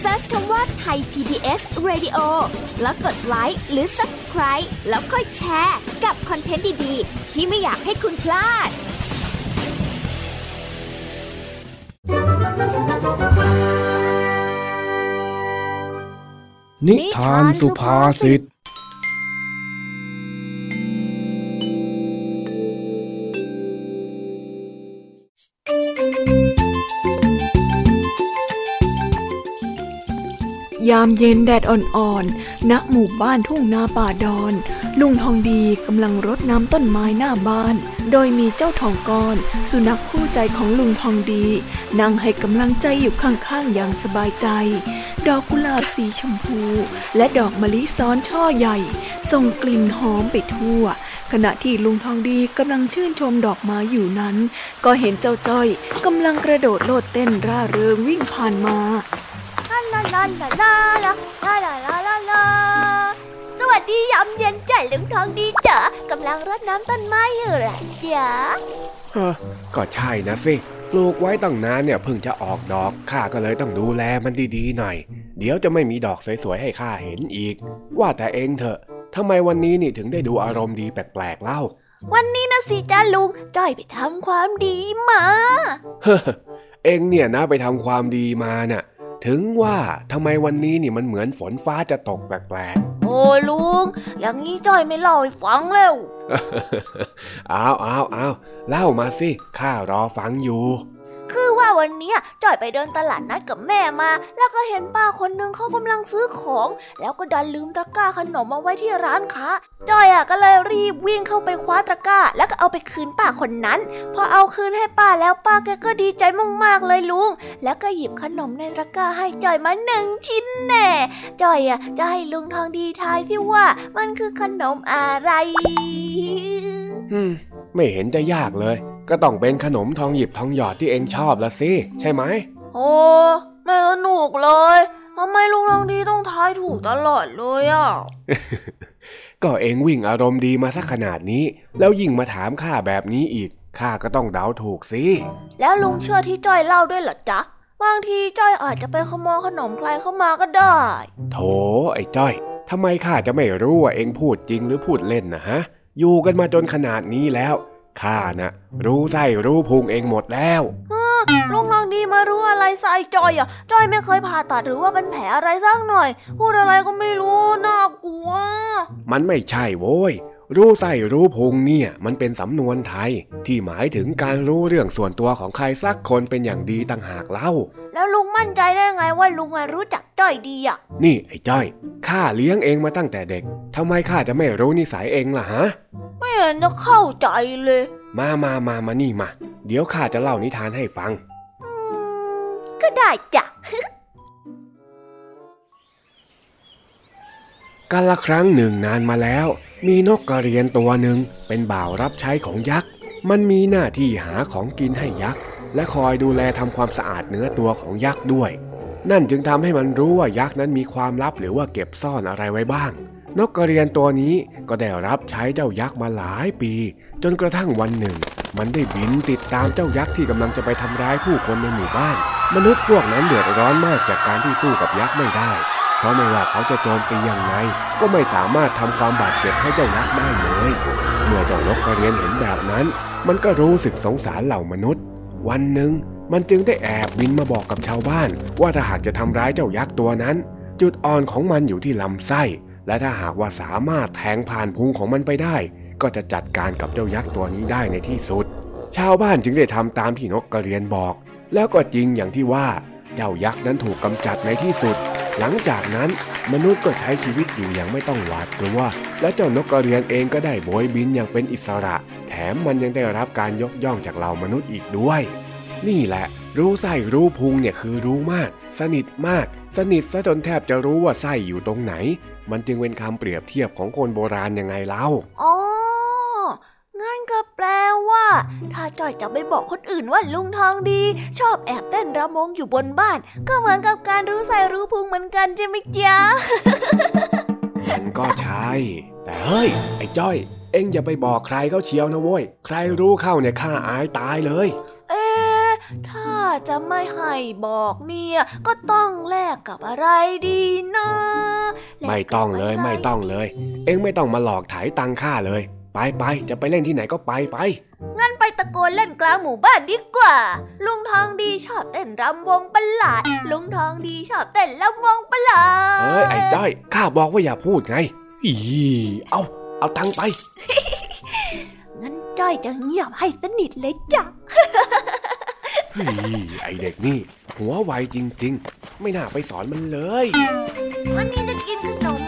เซิร์ชคำว่าไทย PBS Radio แล้วกดไลค์หรือ Subscribe แล้วค่อยแชร์ กับคอนเทนต์ดี ๆ ที่ไม่อยากให้คุณพลาด นิทานสุภาษิต ยามเย็นแดดอ่อนๆ ณ หมู่บ้านทุ่งนาป่าดอน ลุงทองดีกำลังรดน้ำต้นไม้หน้าบ้าน โดยมีเจ้าทองก้อน สุนัขคู่ใจของลุงทองดี นั่งให้กำลังใจอยู่ข้างๆ อย่างสบายใจ ดอกกุหลาบสีชมพู และดอกมะลิซ้อนช่อใหญ่ ส่งกลิ่นหอมไปทั่ว ขณะที่ลุงทองดีกำลังชื่นชมดอกไม้อยู่นั้น ก็เห็นเจ้าจ้อยกำลังกระโดดโลดเต้นร่าเริงวิ่งผ่านมาาลาลาลาลาลาลาลาลาลาสวัสดียามเย็นจ้ะลุงทองดีจ๋ากำลังรดน้ำต้นไม้อยู่เหรอจ๊ะเออก็ใช่นะสิปลูกไว้ตั้งนานเนี่ยเพิ่งจะออกดอกข้าก็เลยต้องดูแลมันดีๆหน่อย เดี๋ยวจะไม่มีดอกสวยๆให้ข้าเห็นอีก ว่าแต่เองเถอะทำไมวันนี้นี่ถึงได้ดูอารมณ์ดีแปลกๆเล่า วันนี้นะสิจ้าลุงจ้อยไปทำความดีมา เฮ้อเองเนี่ยนะไปทำความดีมาน่ะ ถึงว่าทำไมวันนี้นี่มันเหมือนฝนฟ้าจะตกแปลกโอ้ลุง อย่างนี้จ้อยไม่เล่าให้ฟังแล้วๆอ้าวอ้าวอ้าวเล่ามาสิ ข้ารอฟังอยู่ คือว่าวันนี้จอยไปเดินตลาดนัดกับแม่มา แล้วก็เห็นป้าคนนึงเขากำลังซื้อของ แล้วก็ดันลืมตะกร้าขนมมาไว้ที่ร้านค้าจอยอะก็เลยรีบวิ่งเข้าไปคว้าตะกร้า แล้วก็เอาไปคืนป้าคนนั้น พอเอาคืนให้ป้าแล้วป้าแกก็ดีใจมากๆเลยลุง แล้วก็หยิบขนมในตะกร้าให้จอยมาหนึ่งชิ้นแน่จอยอะจะให้ลุงทองดีทายที่ว่ามันคือขนมอะไร ไม่เห็นจะยากเลย ก็ต้องเป็นขนมทองหยิบทองหยอดที่เองชอบละสิ ใช่ไหม โอ้ไม่สนุกเลยทำไมลุงทองดีต้องทายถูกตลอดเลยอะ ก็เองวิ่งอารมณ์ดีมาสักขนาดนี้ แล้วยิ่งมาถามข้าแบบนี้อีก ข้าก็ต้องเดาถูกสิ แล้วลุงเชื่อที่จ้อยเล่าด้วยเหรอจ๊ะ บางทีจ้อยอาจจะไปขโมยขนมใครเข้ามาก็ได้ โถไอ้จ้อยทำไมข้าจะไม่รู้ว่าเองพูดจริงหรือพูดเล่นนะฮะ อยู่กันมาจนขนาดนี้แล้วข้านะรู้ไส้รู้พุงเองหมดแล้วลุงทองดีมารู้อะไรใส่จอยอะจอยไม่เคยผ่าตัดหรือว่าเป็นแผลอะไรสักหน่อย พูดอะไรก็ไม่รู้น่ากลัว มันไม่ใช่โว้ย รู้ไส้รู้พุงเนี่ย มันเป็นสำนวนไทย ที่หมายถึงการรู้เรื่องส่วนตัวของใครสักคนเป็นอย่างดีต่างหากเล่า แล้วลุงมั่นใจได้ไงว่าลุงอะรู้จักจ้อยดีอะ นี่ไอ้จ้อยข้าเลี้ยงเองมาตั้งแต่เด็กทำไมข้าจะไม่รู้นิสัยเองล่ะฮะ ไม่เห็นจะเข้าใจเลย มามามามานี่มา เดี๋ยวข้าจะเล่านิทานให้ฟังอืมก็ได้จ้ะกาละครั้งหนึ่งนานมาแล้ว มีนกกระเรียนตัวหนึ่งเป็นบ่าวรับใช้ของยักษ์ มันมีหน้าที่หาของกินให้ยักษ์ และคอยดูแลทำความสะอาดเนื้อตัวของยักษ์ด้วย นั่นจึงทำให้มันรู้ว่ายักษ์นั้นมีความลับหรือว่าเก็บซ่อนอะไรไว้บ้าง นกกระเรียนตัวนี้ก็ได้รับใช้เจ้ายักษ์มาหลายปี จนกระทั่งวันหนึ่ง มันได้บินติดตามเจ้ายักษ์ที่กำลังจะไปทำร้ายผู้คนในหมู่บ้าน มนุษย์พวกนั้นเดือดร้อนมากจากการที่สู้กับยักษ์ไม่ได้ เพราะไม่ว่าเขาจะโจมตียังไง ก็ไม่สามารถทำความบาดเจ็บให้เจ้ายักษ์ได้เลย เมื่อเจ้านกกระเรียนเห็นแบบนั้น มันก็รู้สึกสงสารเหล่ามนุษย์ วันหนึ่งมันจึงได้แอบบินมาบอกกับชาวบ้าน ว่าถ้าหากจะทำร้ายเจ้ายักษ์ตัวนั้น จุดอ่อนของมันอยู่ที่ลำไส้ และถ้าหากว่าสามารถแทงผ่านพุงของมันไปได้ ก็จะจัดการกับเจ้ายักษ์ตัวนี้ได้ในที่สุด ชาวบ้านจึงได้ทำตามที่นกกระเรียนบอก แล้วก็จริงอย่างที่ว่า เจ้ายักษ์นั้นถูกกำจัดในที่สุด หลังจากนั้นมนุษย์ก็ใช้ชีวิตอยู่อย่างไม่ต้องหวาดกลัว และเจ้านกกระเรียนเองก็ได้โบยบินอย่างเป็นอิสระ แถมมันยังได้รับการยกย่องจากเหล่ามนุษย์อีกด้วย นี่แหละ รู้ไส้รู้พุงเนี่ยคือรู้มาก สนิทมาก สนิทซะจนแทบจะรู้ว่าไส้อยู่ตรงไหน มันจึงเป็นคำเปรียบเทียบของคนโบราณยังไงเล่าอ๋อ แปลว่า ถ้าจอยจะไปบอกคนอื่นว่าลุงทองดี ชอบแอบเต้นระมงอยู่บนบ้าน ก็เหมือนกับการรู้ใส่รู้พุงเหมือนกันใช่ไหมจ๊ะมันก็ใช่แต่เฮ้ย ไอ้จ้อย เอ็งอย่าไปบอกใครเขาเชียวนะเว้ย ใครรู้เข้าเนี่ยข้าอายตายเลย เอ๊ะถ้าจะไม่ให้บอกเนี่ย ก็ต้องแลกกับอะไรดีนะแลกกับไม่ต้องเลยะรไม่ต้องเลย เอ็งไม่ต้องมาหลอกไถ่ายตังค่าเลย ไปไปจะไปเล่นที่ไหนก็ไปไป งั้นไปตะโกนเล่นกลางหมู่บ้านดีกว่า ลุงทองดีชอบเต้นรำวงประหลาด ลุงทองดีชอบเต้นรำวงประหลาด เอ้ยไอ้จ้อยข้าบอกว่าอย่าพูดไง อีเอาเอาตังค์ไป งั้นจ้อยจะเงียบให้สนิทเลยจ้ะเฮ้ยไอเด็กนี่ หัวไวจริง ๆ ไม่น่าไปสอนมันเลย วันนี้จะกินขนม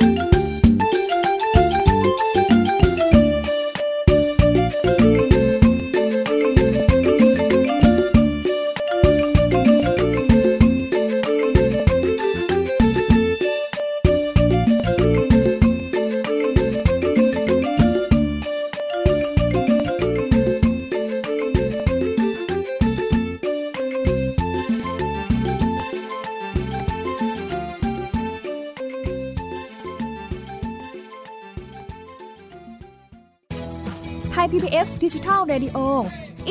Radio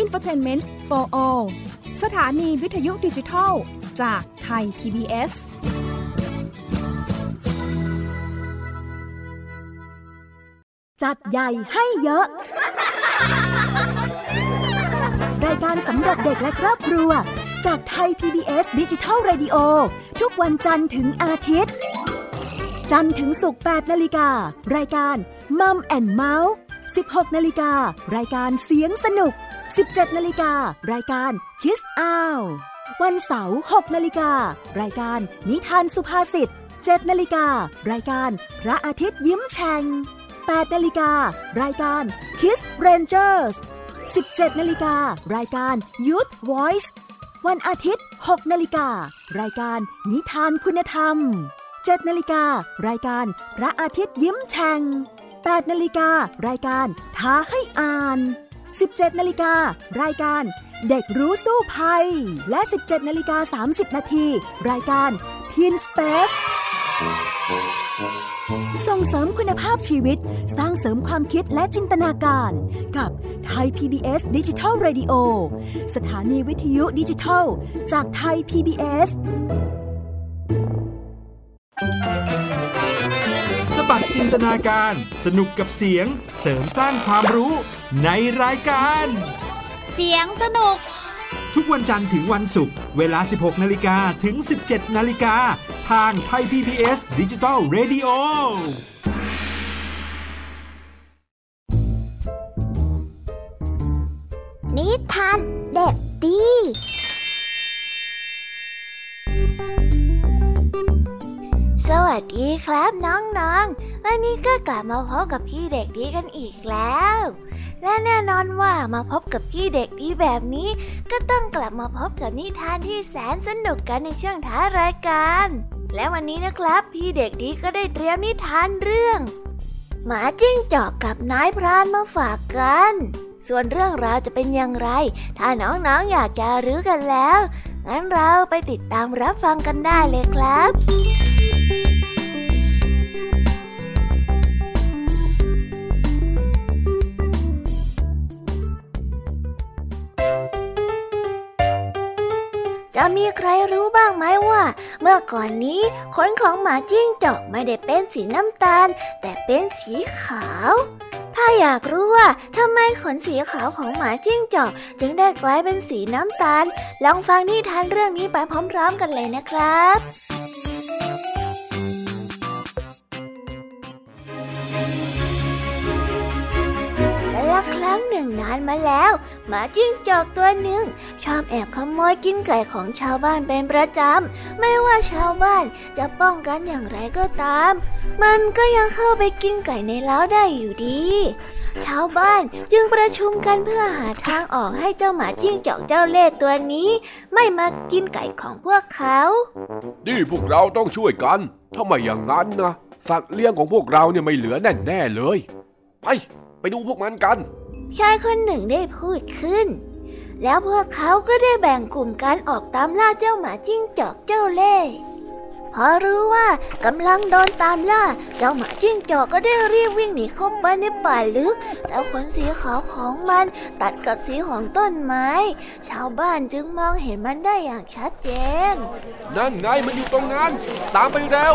Infotainment for All สถานีวิทยุดิจิทัล จากไทย PBS จัดใหญ่ให้เยอะ รายการสำหรับเด็กและครอบครัว จากไทย PBS ดิจิทัล Radio ทุกวันจันทร์ถึงอาทิตย์ จันทร์ถึงศุกร์8นาฬิการายการมัมแอนเมาส์ 16นาฬิการายการเสียงสนุก 17นาฬิการายการคิสอ้าววันเสาร์6นาฬิการายการนิทานสุภาษิต7นาฬิการายการพระอาทิตย์ยิ้มแฉ่ง8นาฬิการายการ Kiss Rangers 17นาฬิการายการ Youth Voice วันอาทิตย์ 6นาฬิการายการนิทานคุณธรรม 7นาฬิการายการพระอาทิตย์ยิ้มแฉ่ง 8นาฬิการายการท้าให้อ่าน 17นาฬิการายการเด็กรู้สู้ภัย และ 17นาฬิกา30นาทีรายการ Teen Space ส่งเสริมคุณภาพชีวิต สร้างเสริมความคิดและจินตนาการ กับไทย PBS ดิจิทัล Radio สถานีวิทยุดิจิทัล จากไทย PBS จินตนาการ สนุกกับเสียง เสริมสร้างความรู้ในรายการ เสียงสนุก ทุกวันจันทร์ถึงวันศุกร์เวลา 16 นาฬิกาถึง 17 นาฬิกา ทางไทย PPS ดิจิทัล Radio นิทานเด็กดีสวัสดีครับน้องๆ วันนี้ก็กลับมาพบกับพี่เด็กดีกันอีกแล้ว และแน่นอนว่ามาพบกับพี่เด็กดีแบบนี้ ก็ต้องกลับมาพบกับนิทานที่แสนสนุกกันในช่วงท้ายรายการ และวันนี้นะครับ พี่เด็กดีก็ได้เตรียมนิทานเรื่อง หมาจิ้งจอกกับนายพรานมาฝากกัน ส่วนเรื่องราวจะเป็นอย่างไร ถ้าน้องๆออยากจะรู้กันแล้วงั้นเราไปติดตามรับฟังกันได้เลยครับ จะมีใครรู้บ้างไหมว่า เมื่อก่อนนี้ขนของหมาจิ้งจอกไม่ได้เป็นสีน้ำตาล แต่เป็นสีขาว ถ้าอยากรู้ว่าทำไมขนสีขาวของหมาจิ้งจอก จึงได้กลายเป็นสีน้ำตาล ลองฟังนิทานเรื่องนี้ไปพร้อม ๆ กันเลยนะครับ รั้งหนึ่งนานมาแล้วหมาจิ้งจอกตัวหนึ่ง ชอบแอบขโมยกินไก่ของชาวบ้านเป็นประจำ ไม่ว่าชาวบ้านจะป้องกันอย่างไรก็ตาม มันก็ยังเข้าไปกินไก่ในเล้าได้อยู่ดีชาวบ้านจึงประชุมกันเพื่อหาทางออกให้เจ้าหมาจิ้งจอกเจ้าเล่ห์ตัวนี้ ไม่มากินไก่ของพวกเขา นี่พวกเราต้องช่วยกัน ถ้าไม่อย่างนั้นนะสัตว์เลี้ยงของพวกเราเนี่ยไม่เหลือแน่แน่ๆเลย ไป ไปดูพวกมันกัน ชายคนหนึ่งได้พูดขึ้น แล้วพวกเขาก็ได้แบ่งกลุ่มกันออกตามล่าเจ้าหมาจิ้งจอกเจ้าเล่ห์ พอรู้ว่ากำลังโดนตามล่า เจ้าหมาจิ้งจอกก็ได้รีบวิ่งหนีเข้าไปในป่าลึก แล้วขนสีขาวของมันตัดกับสีของต้นไม้ ชาวบ้านจึงมองเห็นมันได้อย่างชัดเจน นั่นไงมันอยู่ตรงนั้น ตามไปเร็ว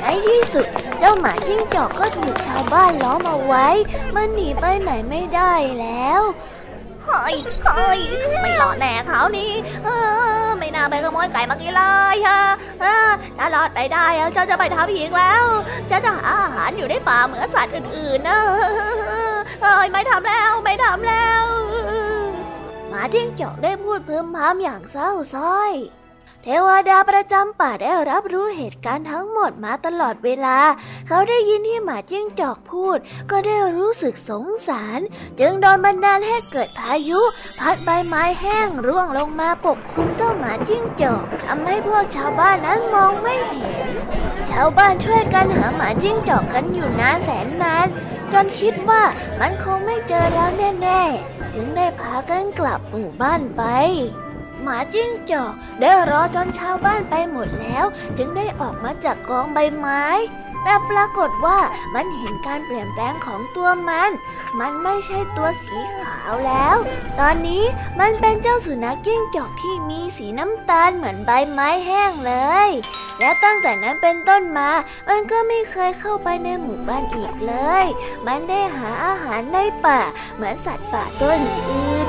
ในที่สุด เจ้าหมาจิ้งจอกก็ถูกชาวบ้านล้อมเอาไว้ มันหนีไปไหนไม่ได้แล้ว เฮ้ยเฮ้ยไม่รอดแน่เขานี่เออไม่น่าไปขโมยไก่มากินเลยฮะถ้ารอดไปได้อะฉันจะไปทำอีกแล้วฉันจะหาอาหารอยู่ในป่าเหมือนสัตว์อื่นๆนะเอ้ยไม่ทำแล้วไม่ทำแล้วหมาจิ้งจอกได้พูดพึมพำอย่างเศร้าส้อย เทวดาประจำป่าได้รับรู้เหตุการณ์ทั้งหมดมาตลอดเวลา เขาได้ยินที่หมาจิ้งจอกพูด ก็ได้รู้สึกสงสาร จึงโดนบันดาลให้เกิดพายุ พัดใบไม้แห้งร่วงลงมาปกคลุมเจ้าหมาจิ้งจอกทำให้พวกชาวบ้านนั้นมองไม่เห็น ชาวบ้านช่วยกันหาหมาจิ้งจอกกันอยู่นานแสนนานจนคิดว่ามันคงไม่เจอแล้วแน่ๆ จึงได้พากันกลับหมู่บ้านไป หมาจิ้งจอกได้รอจนชาวบ้านไปหมดแล้ว จึงได้ออกมาจากกองใบไม้ แต่ปรากฏว่ามันเห็นการเปลี่ยนแปลงของตัวมัน มันไม่ใช่ตัวสีขาวแล้ว ตอนนี้มันเป็นเจ้าสุนัขจิ้งจอกที่มีสีน้ำตาลเหมือนใบไม้แห้งเลย และตั้งแต่นั้นเป็นต้นมา มันก็ไม่เคยเข้าไปในหมู่บ้านอีกเลย มันได้หาอาหารในป่าเหมือนสัตว์ป่าตัวอื่น